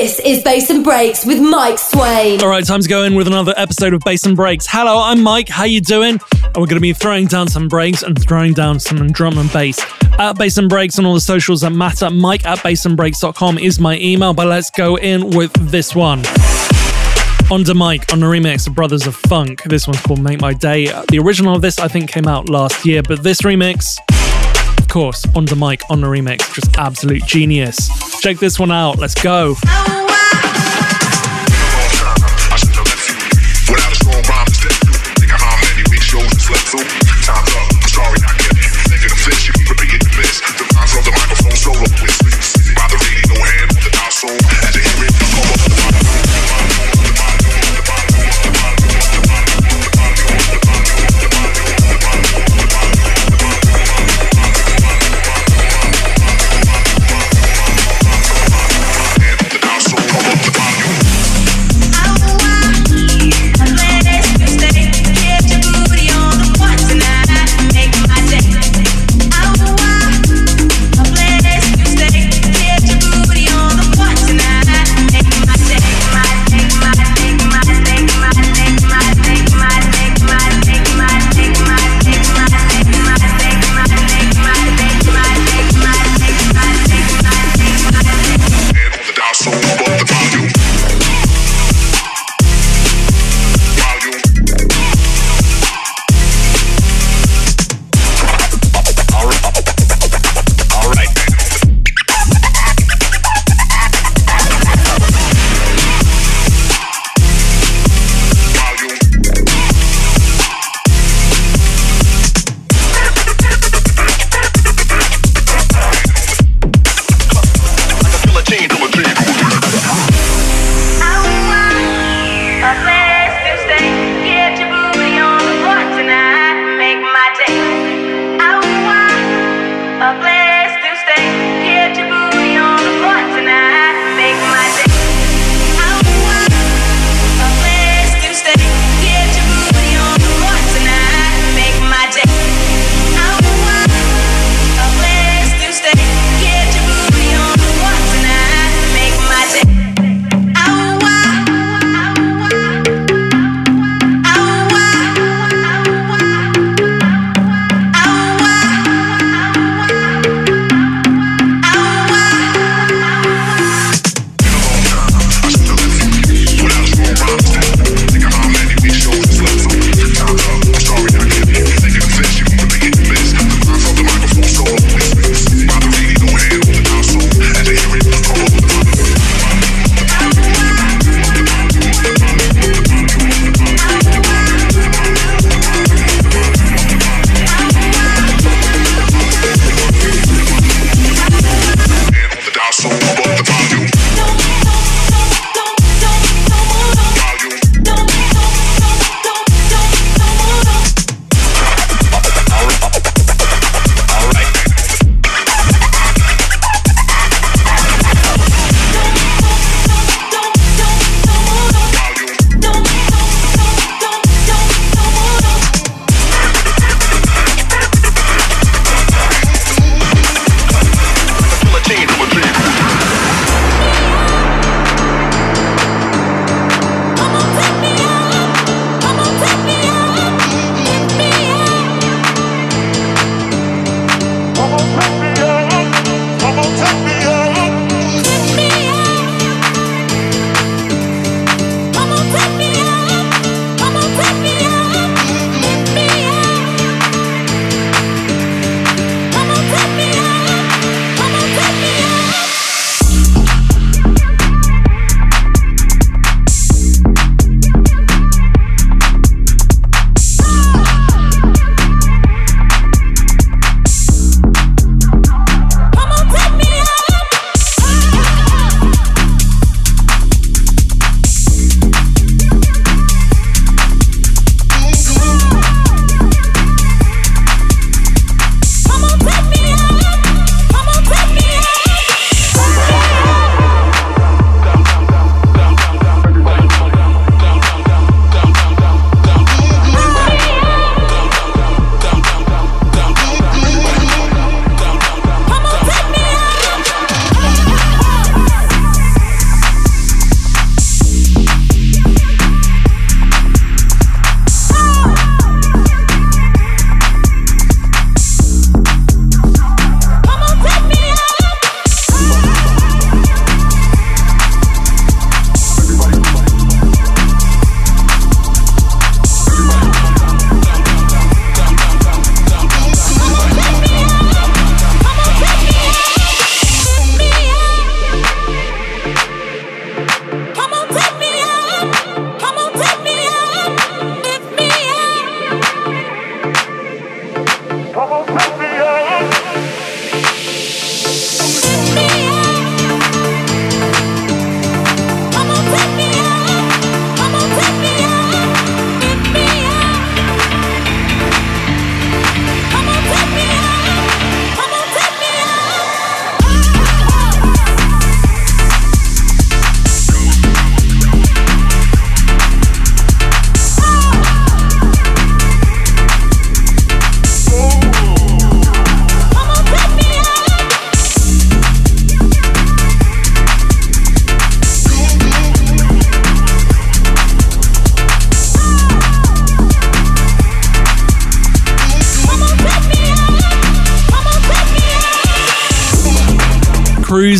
This is Bass and Breaks with Mike Swain. All right, time to go in with another episode of Bass and Breaks. Hello, I'm Mike. How you doing? And we're going to be throwing down some breaks and throwing down some drum and bass. At Bass and Breaks on all the socials that matter, Mike at bassandbreaks.com is my email. But let's go in with this one. Ondamike on the remix of Brothers of Funk. This one's called Make My Day. The original of this, I think, came out last year, but this remix, course, Ondamike on the remix, just absolute genius. Check this one out. Let's go.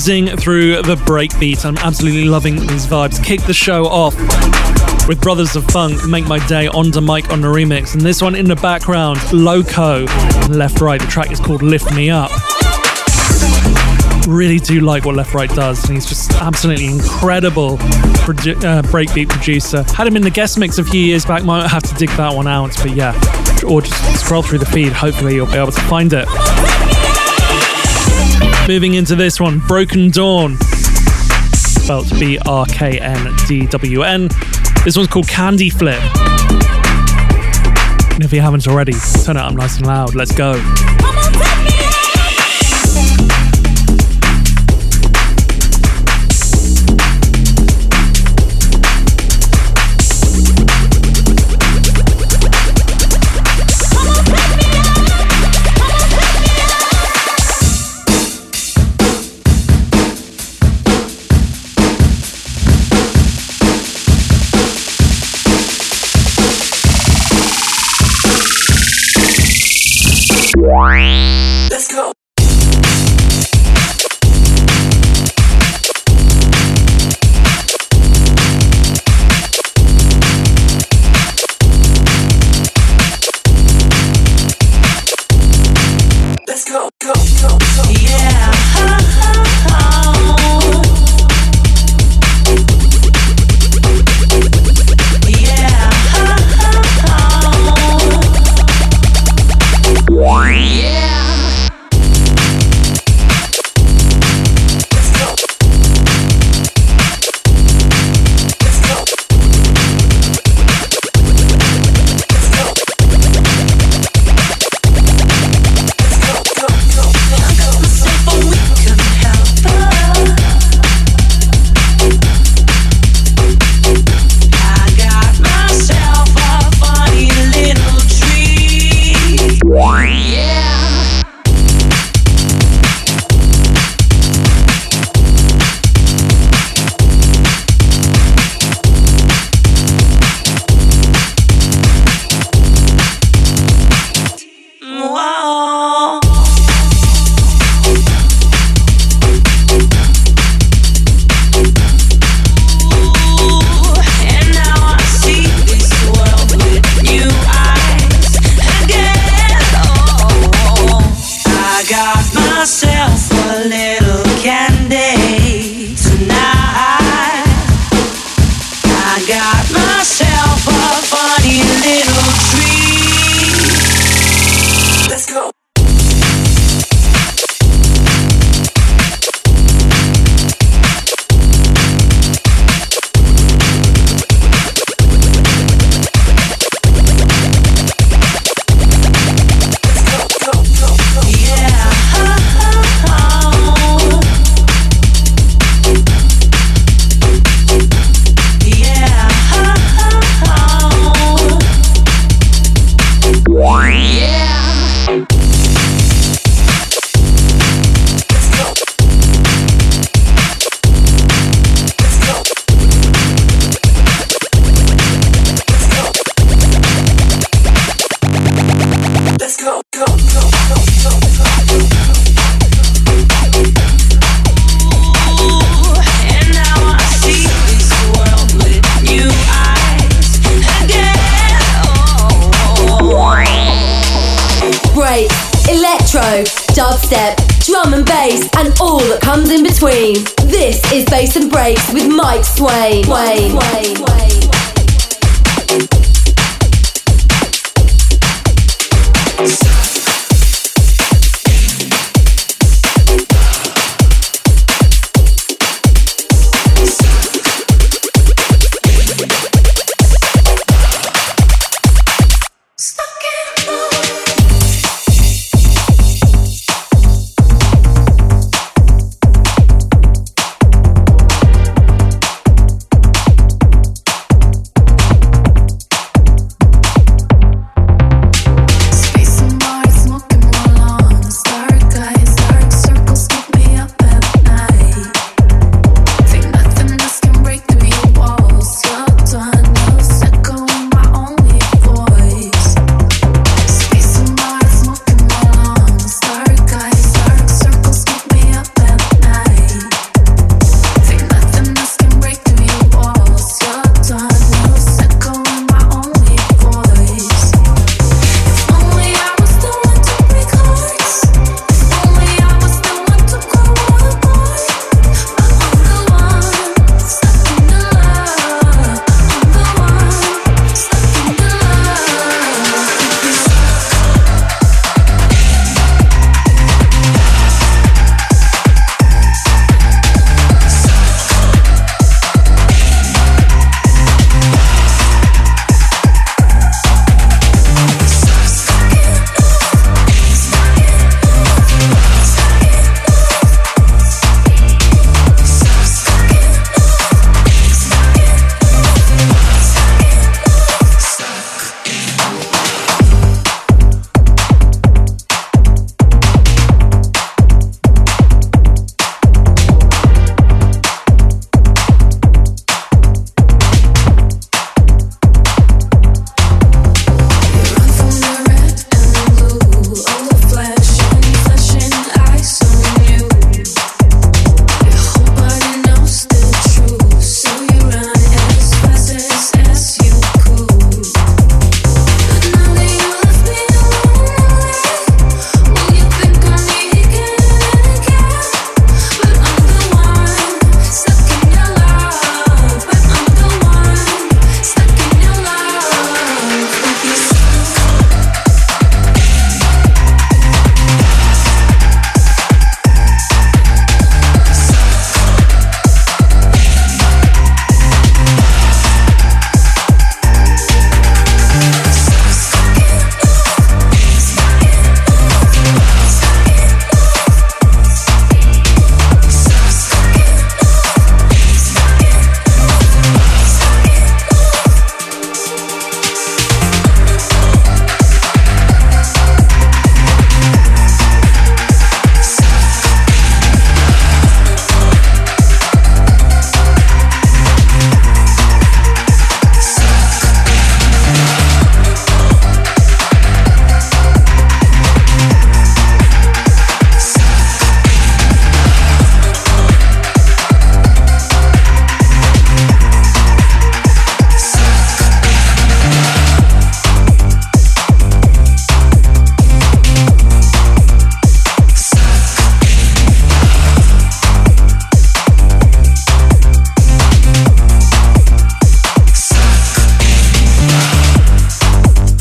Cruising through the breakbeat. I'm absolutely loving these vibes. Kick the show off with Brothers of Funk, Make My Day, Ondamike on the remix. And this one in the background, Loco, left right. The track is called Lift Me Up. Really do like what Left Right does, and he's just absolutely incredible produ- uh, breakbeat producer. Had him in the guest mix a few years back, might have to dig that one out, but yeah, or just scroll through the feed. Hopefully, you'll be able to find it. Moving into this one, Broken Dawn, spelled B R K N D W N. This one's called Candy Flip. And if you haven't already, turn it up nice and loud. Let's go. Sway.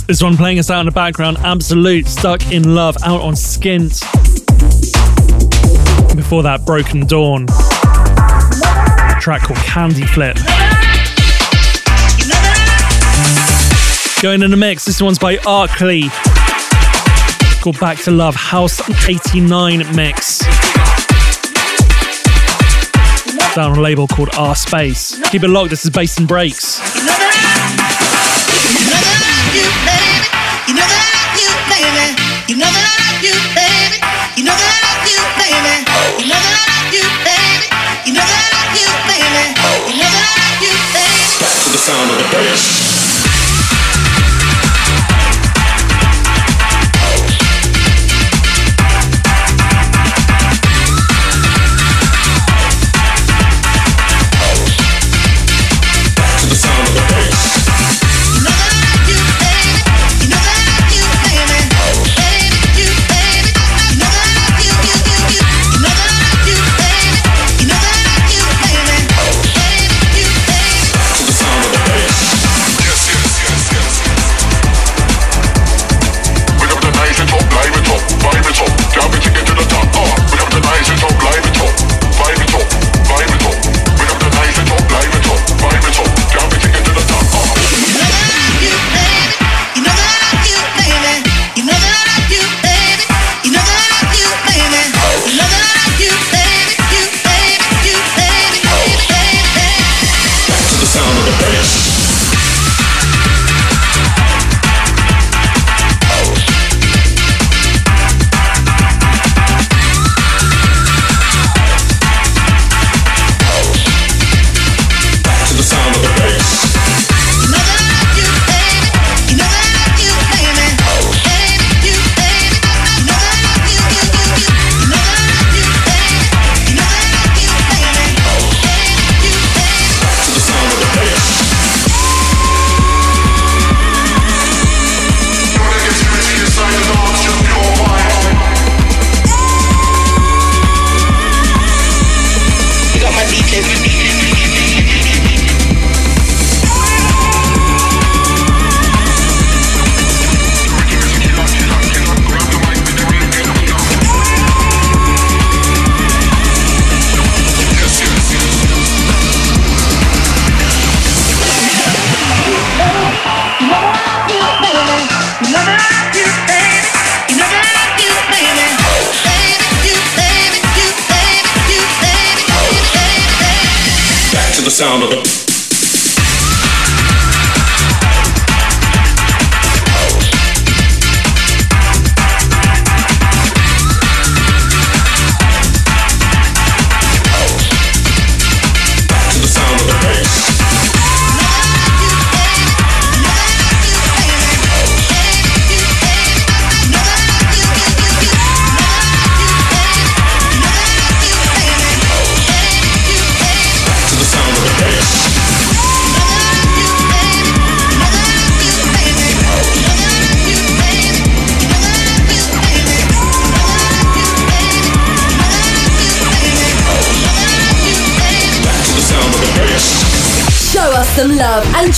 This one playing us out in the background, Absolute, Stuck in Love, out on Skint. Before that, Broken Dawn. A track called Candy Flip. Going in the mix, this one's by Arkley. Called Back to Love, House 89 mix. Down on a label called R Space. Keep it locked, this is Bass and Breaks.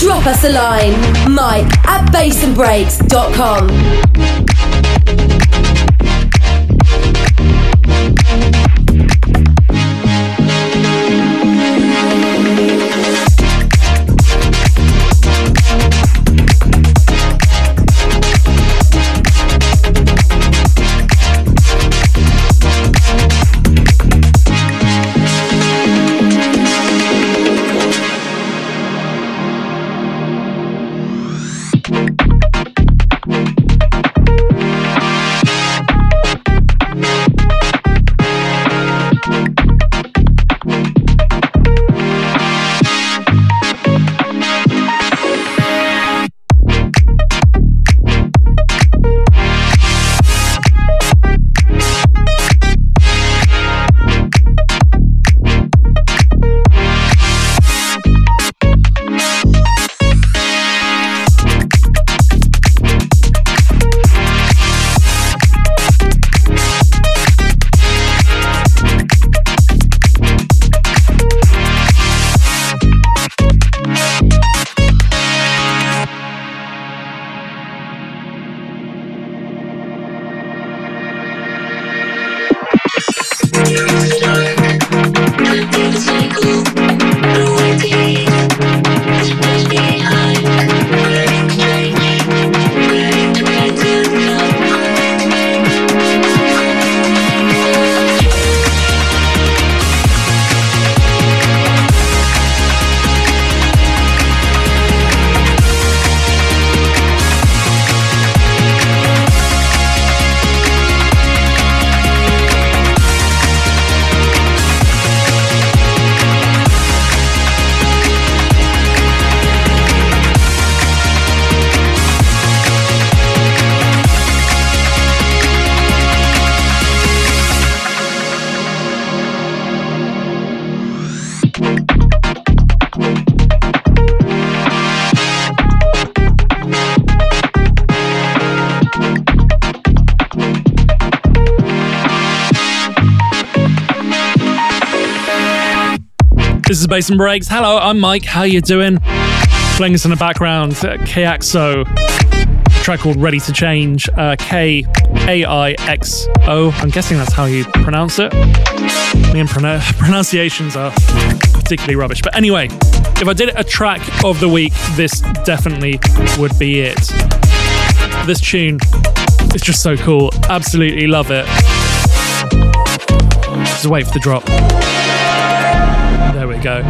Drop us a line. Mike at bassandbreaks.com. Bass and Breaks. Hello, I'm Mike. How you doing? Playing us in the background, uh, KAIXO, track called Ready to Change. Uh, K A I X O. I'm guessing that's how you pronounce it. Me and pron- pronunciations are particularly rubbish. But anyway, if I did a track of the week, this definitely would be it. This tune is just so cool. Absolutely love it. Just wait for the drop. Go.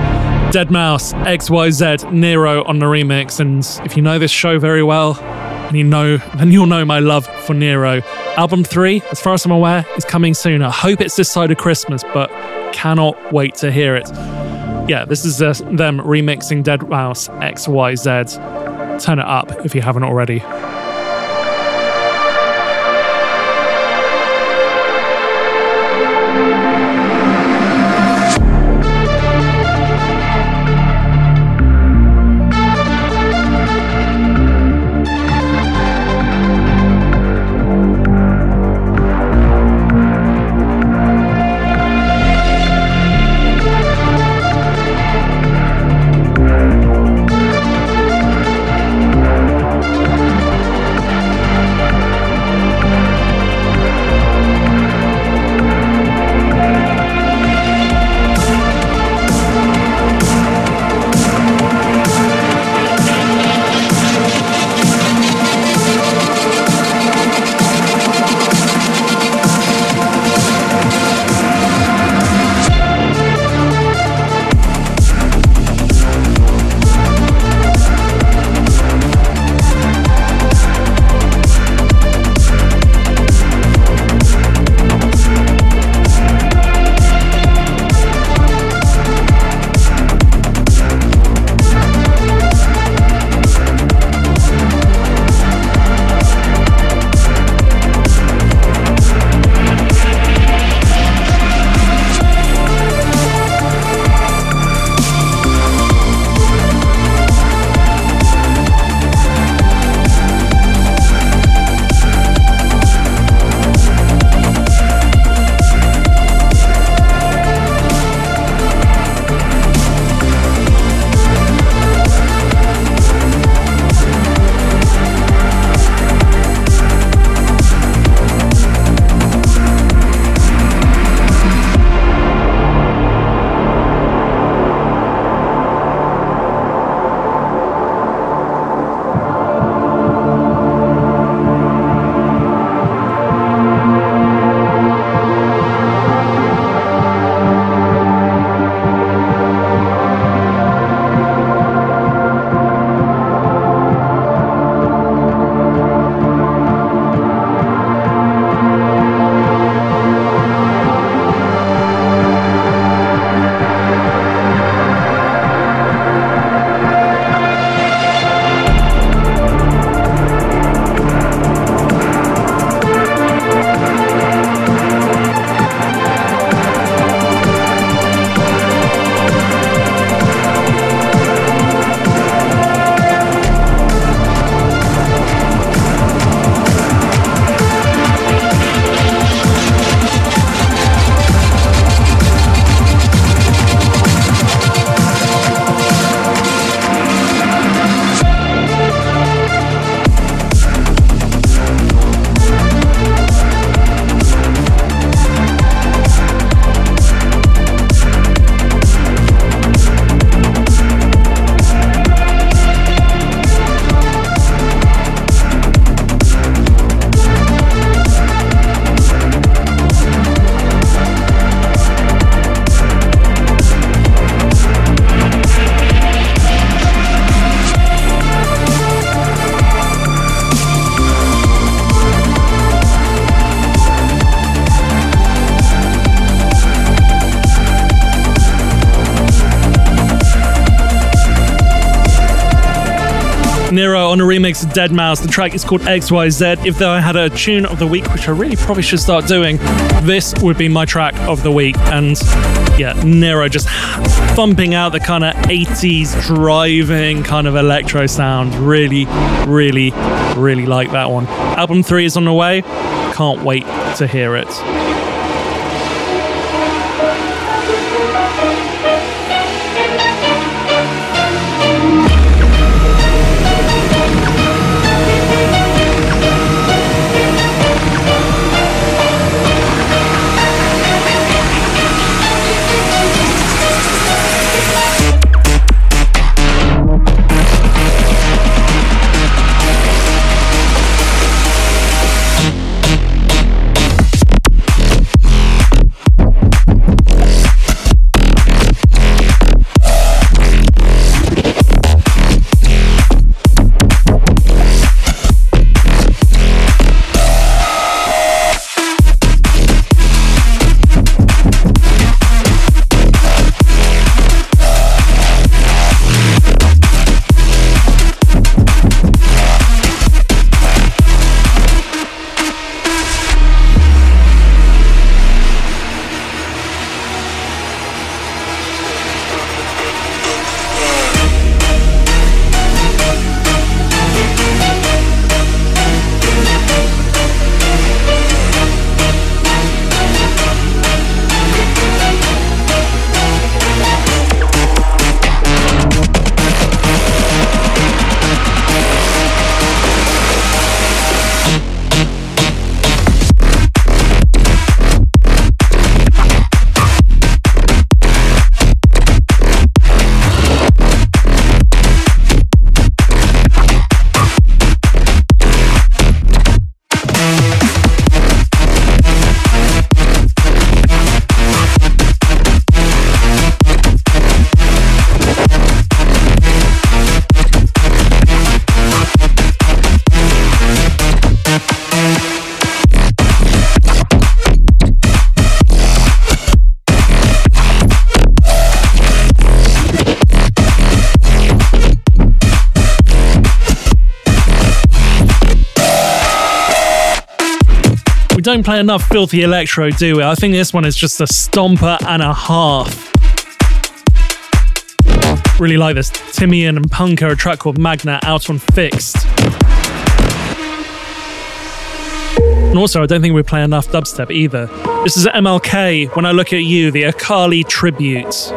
deadmau5, XYZ, Nero on the remix. And if you know this show very well, and you know, then you'll know my love for Nero. Album three, as far as I'm aware, is coming soon. I hope it's this side of Christmas, but cannot wait to hear it. Yeah, this is uh, them remixing deadmau5 XYZ. Turn it up if you haven't already. Remix of deadmau5. The track is called XYZ. If I had a tune of the week, which I really probably should start doing, this would be my track of the week. And yeah, Nero just thumping out the kind of 80s driving kind of electro sound. Really, really, really like that one. Album three is on the way. Can't wait to hear it. Don't play enough filthy electro, do we? I think this one is just a stomper and a half. Really like this. Timian and Punker, a track called Magna, out on Fixed. And also, I don't think we play enough dubstep either. This is MLK, When I Look at You, the Akali tribute.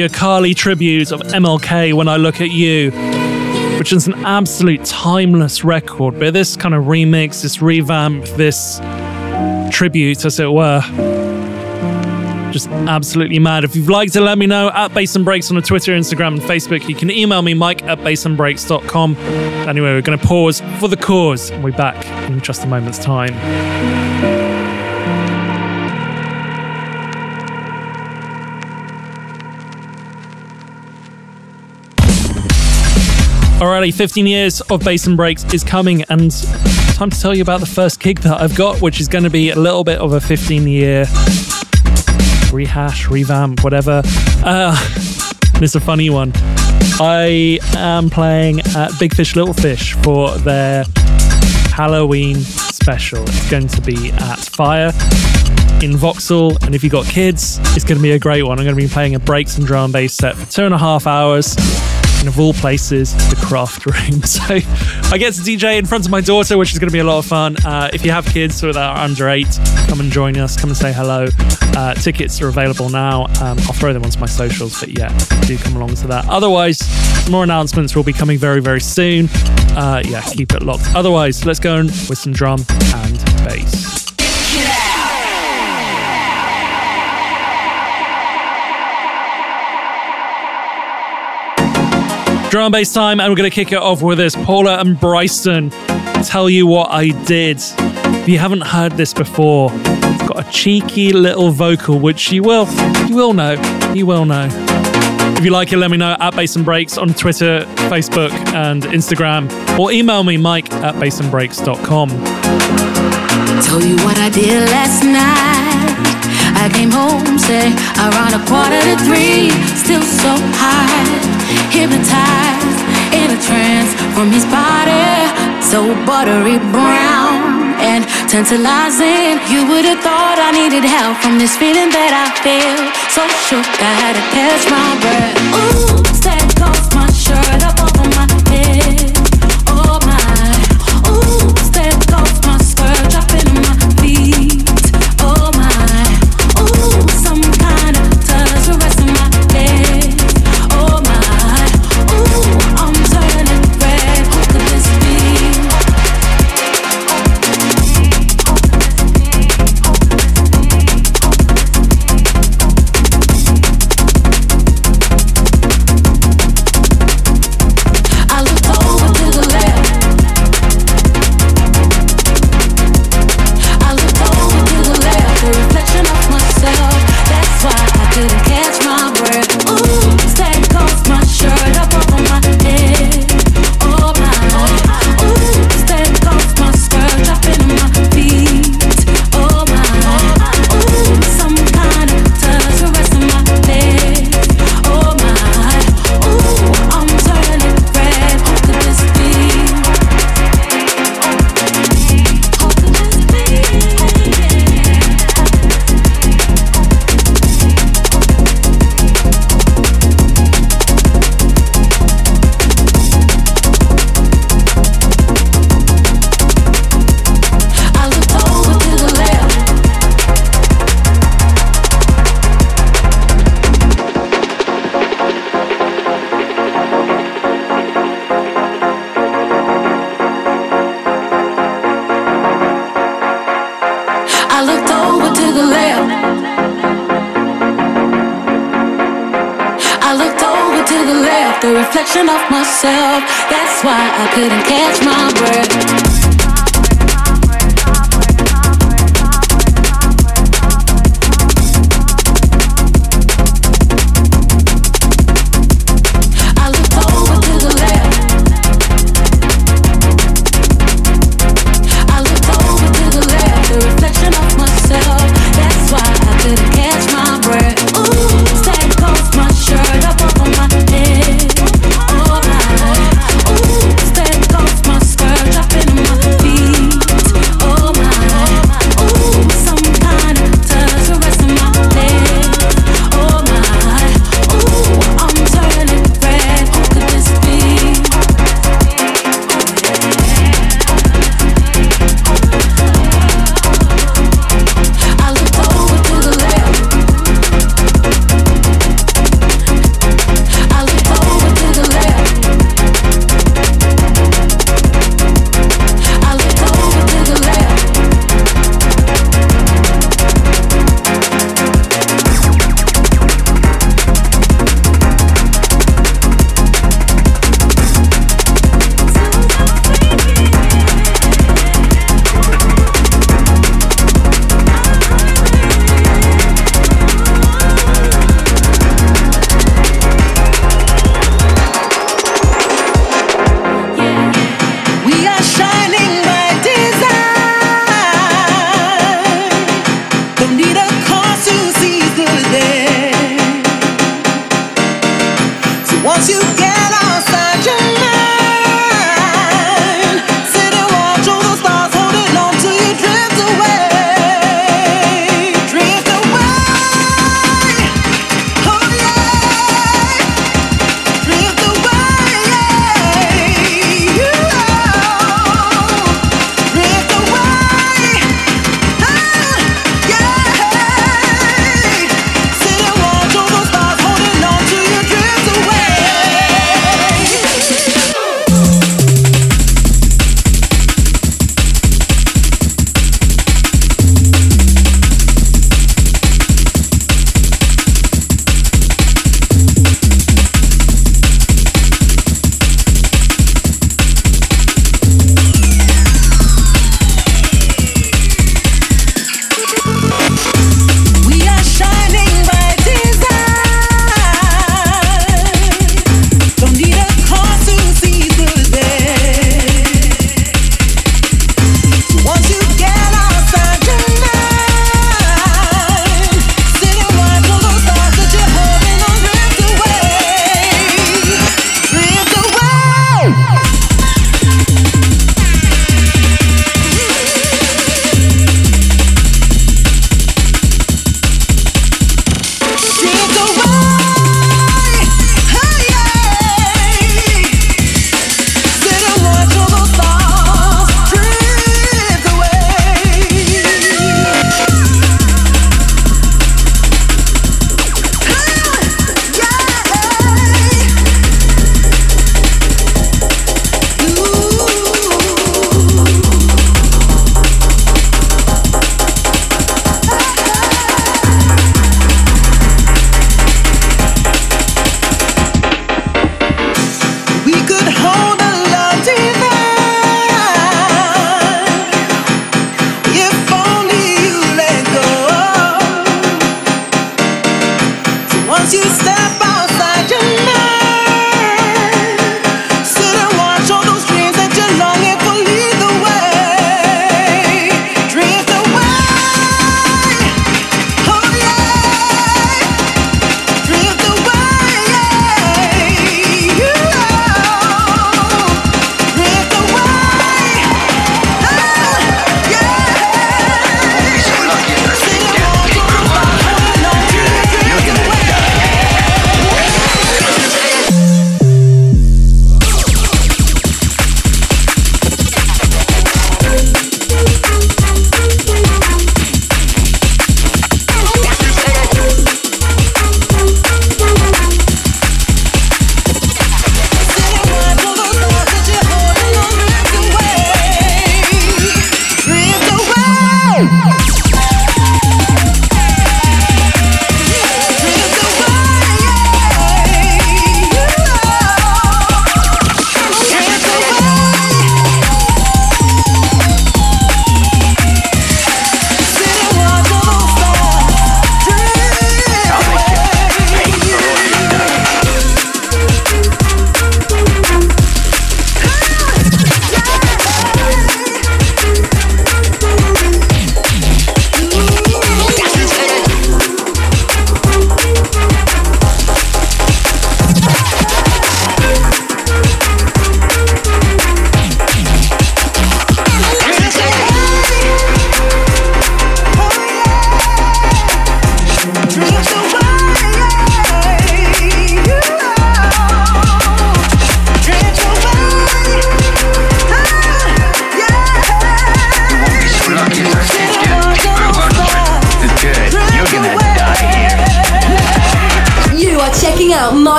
The Akali tribute of MLK When I Look at You, which is an absolute timeless record. But this kind of remix, this revamp, this tribute, as it were, just absolutely mad. If you've liked it, let me know at Bass and Breaks on the Twitter, Instagram, and Facebook. You can email me, mike at bassandbreaks.com. Anyway, we're going to pause for the cause. And We'll be back in just a moment's time. Alrighty, 15 years of Bass and Breaks is coming, and time to tell you about the first gig that I've got, which is going to be a little bit of a 15 year rehash, revamp, whatever. Uh, it's a funny one. I am playing at Big Fish Little Fish for their Halloween special. It's going to be at Fire in Vauxhall, and if you've got kids, it's going to be a great one. I'm going to be playing a breaks and drum bass set for two and a half hours and of all places, the craft room. So I get to DJ in front of my daughter, which is going to be a lot of fun. Uh, if you have kids that are under eight, come and join us. Come and say hello. Uh, tickets are available now. Um, I'll throw them onto my socials, but yeah, do come along to that. Otherwise, more announcements will be coming very, very soon. Uh, yeah, keep it locked. Otherwise, let's go with some drum and bass. Drum bass time, and we're going to kick it off with this. Paula and Bryson, tell you what I did. If you haven't heard this before, it's got a cheeky little vocal, which you will, you will know, you will know. If you like it, let me know at Bass and Breaks on Twitter, Facebook, and Instagram, or email me, Mike at bassandbreaks.com. Tell you what I did last night. I came home, say, around a quarter to three. Still so high, hypnotized in a trance from his body. So buttery brown and tantalizing. You would have thought I needed help from this feeling that I feel. So shook, I had to catch my breath. Ooh.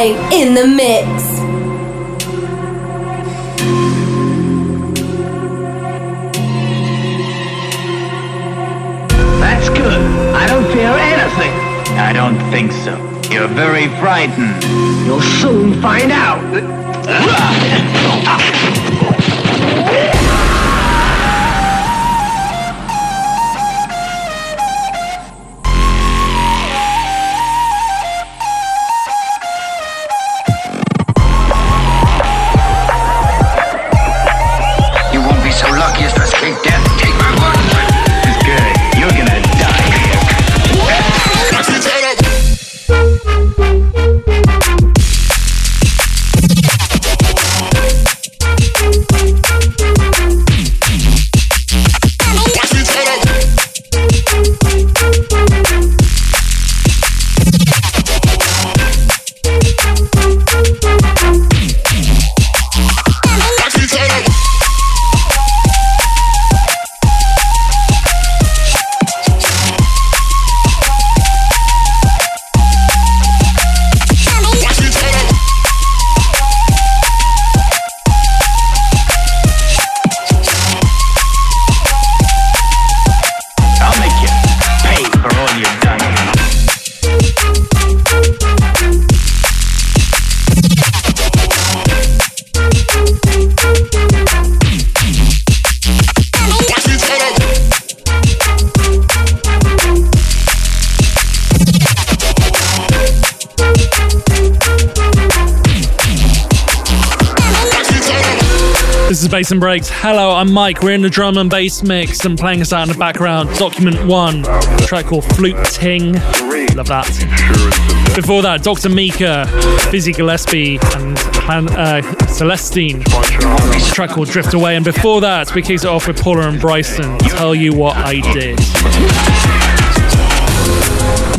Mike in the mix. That's good. I don't fear anything. I don't think so. You're very frightened. You'll soon find out. Breaks. Hello, I'm Mike. We're in the drum and bass mix and playing us out in the background. Document One, track called Flute Ting. Love that. Before that, Dr. Mika, Fizzy Gillespie, and uh, Celestine. Track called Drift Away. And before that, we kicked it off with Paula and Bryson. Tell you what I did.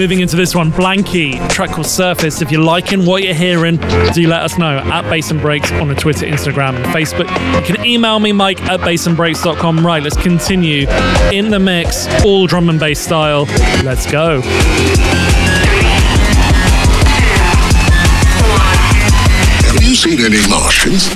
Moving into this one, Blanke, track called Surface. If you're liking what you're hearing, do let us know at Bass and Breaks on the Twitter, Instagram, and Facebook. You can email me, Mike at bassandbreaks.com. Right, let's continue in the mix, all drum and bass style. Let's go. Have you seen any Martians?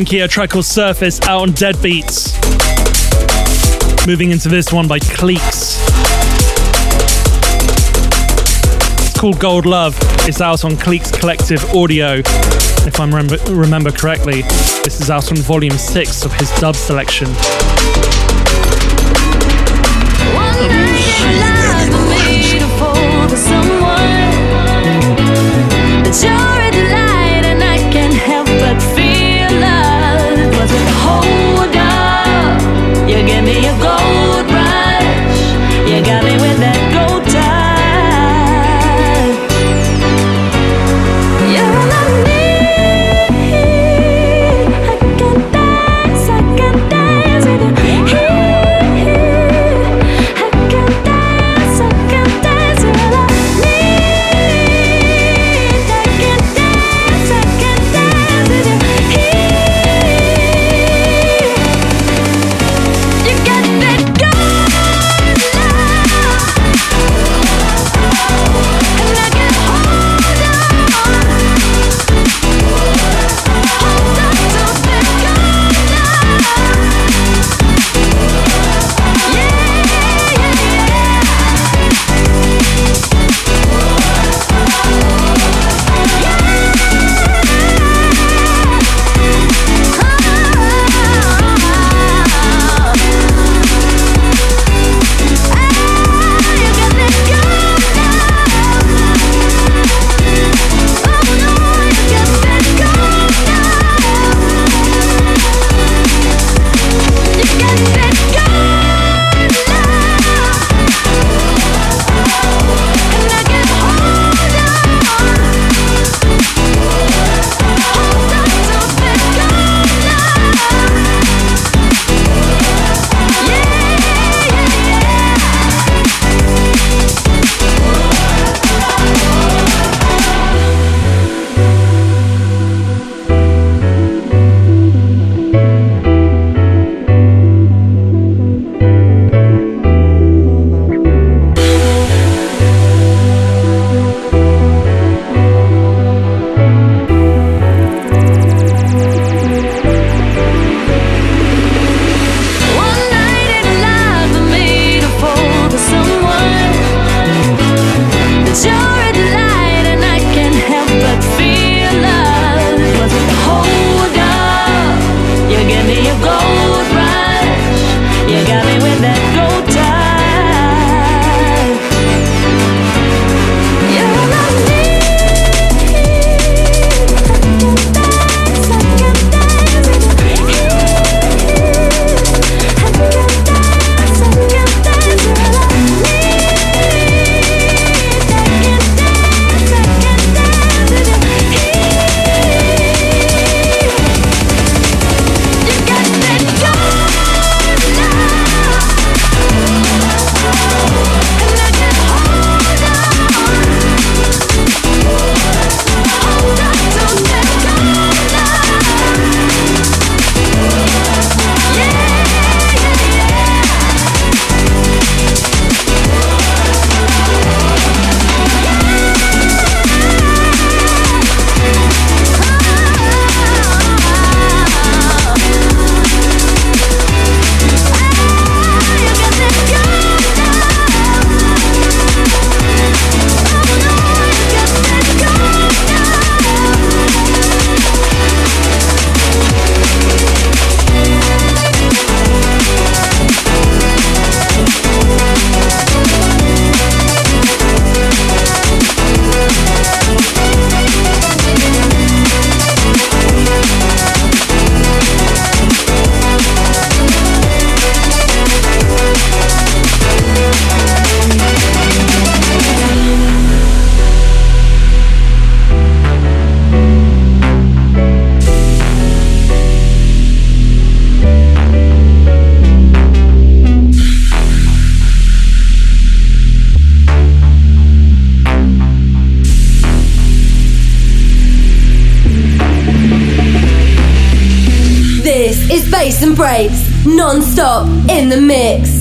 Blanke, a track called Surface out on Dead Beats. Moving into this one by Cleeks. It's called Gold Love. It's out on Cleeks Collective Audio, if I remember, remember correctly. This is out on volume 6 of his dub selection. Non-stop in the mix.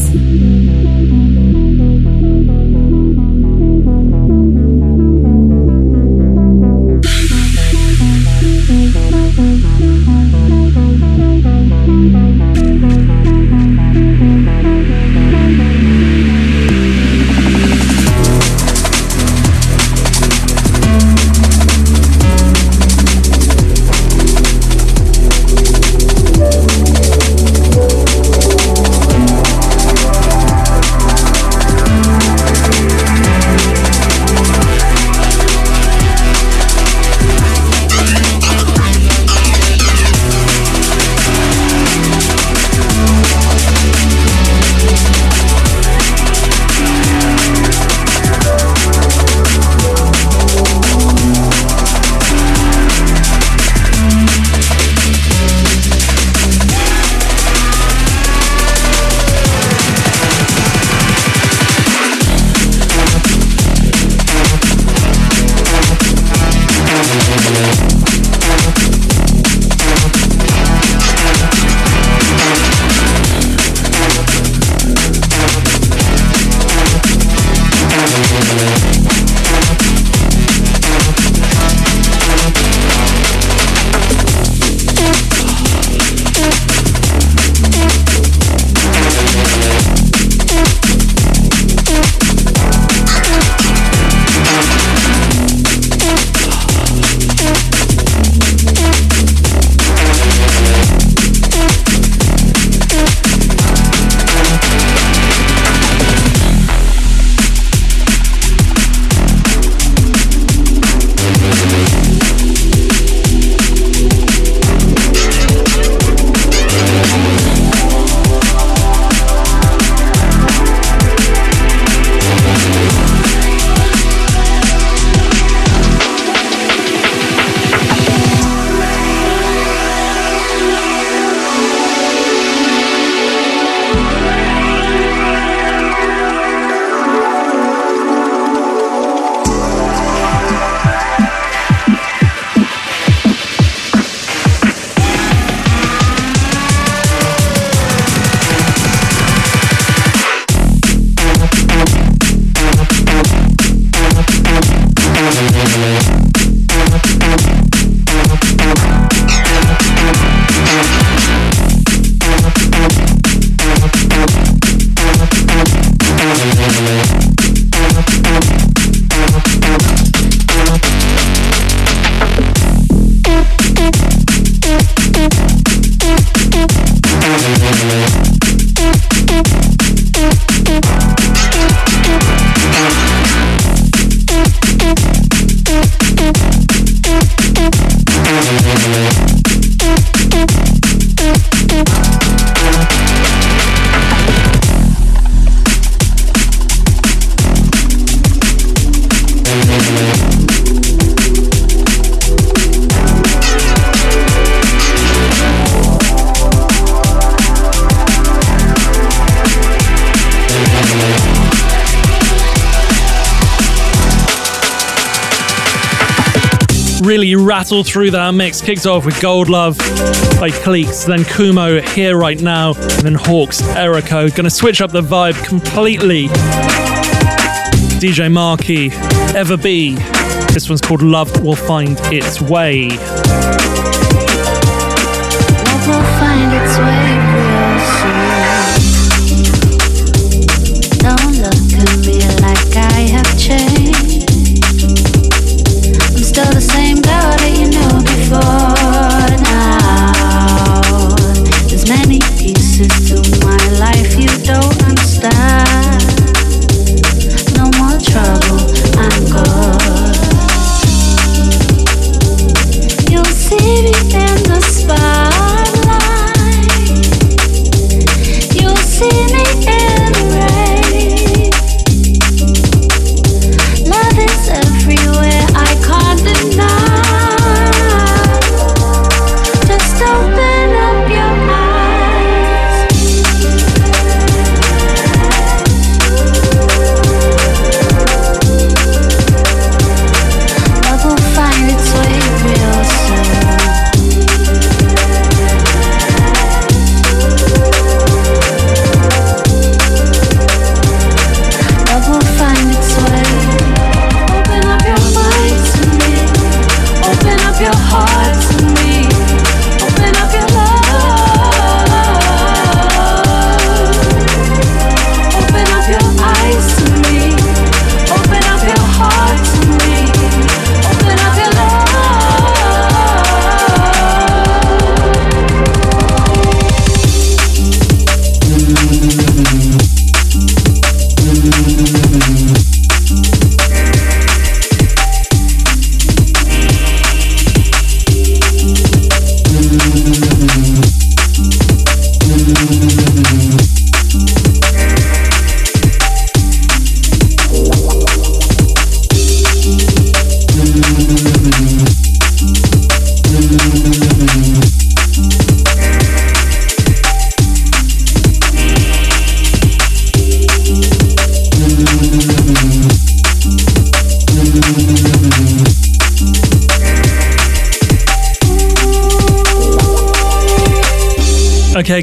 Really rattle through that mix. Kicked off with Gold Love by Cleeks, then Kumo here right now, and then Hawks Erico. Gonna switch up the vibe completely. DJ Marky, Ever Be. This one's called Love Will Find Its Way.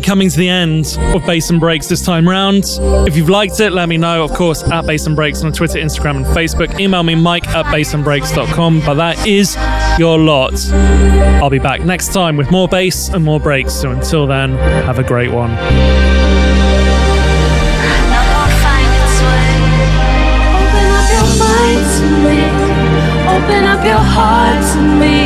Coming to the end of Bass and Breaks this time round. If you've liked it, let me know, of course, at Bass and Breaks on Twitter, Instagram, and Facebook. Email me, mike at bassandbreaks.com. But that is your lot. I'll be back next time with more bass and more breaks. So until then, have a great one. Open up your heart to me.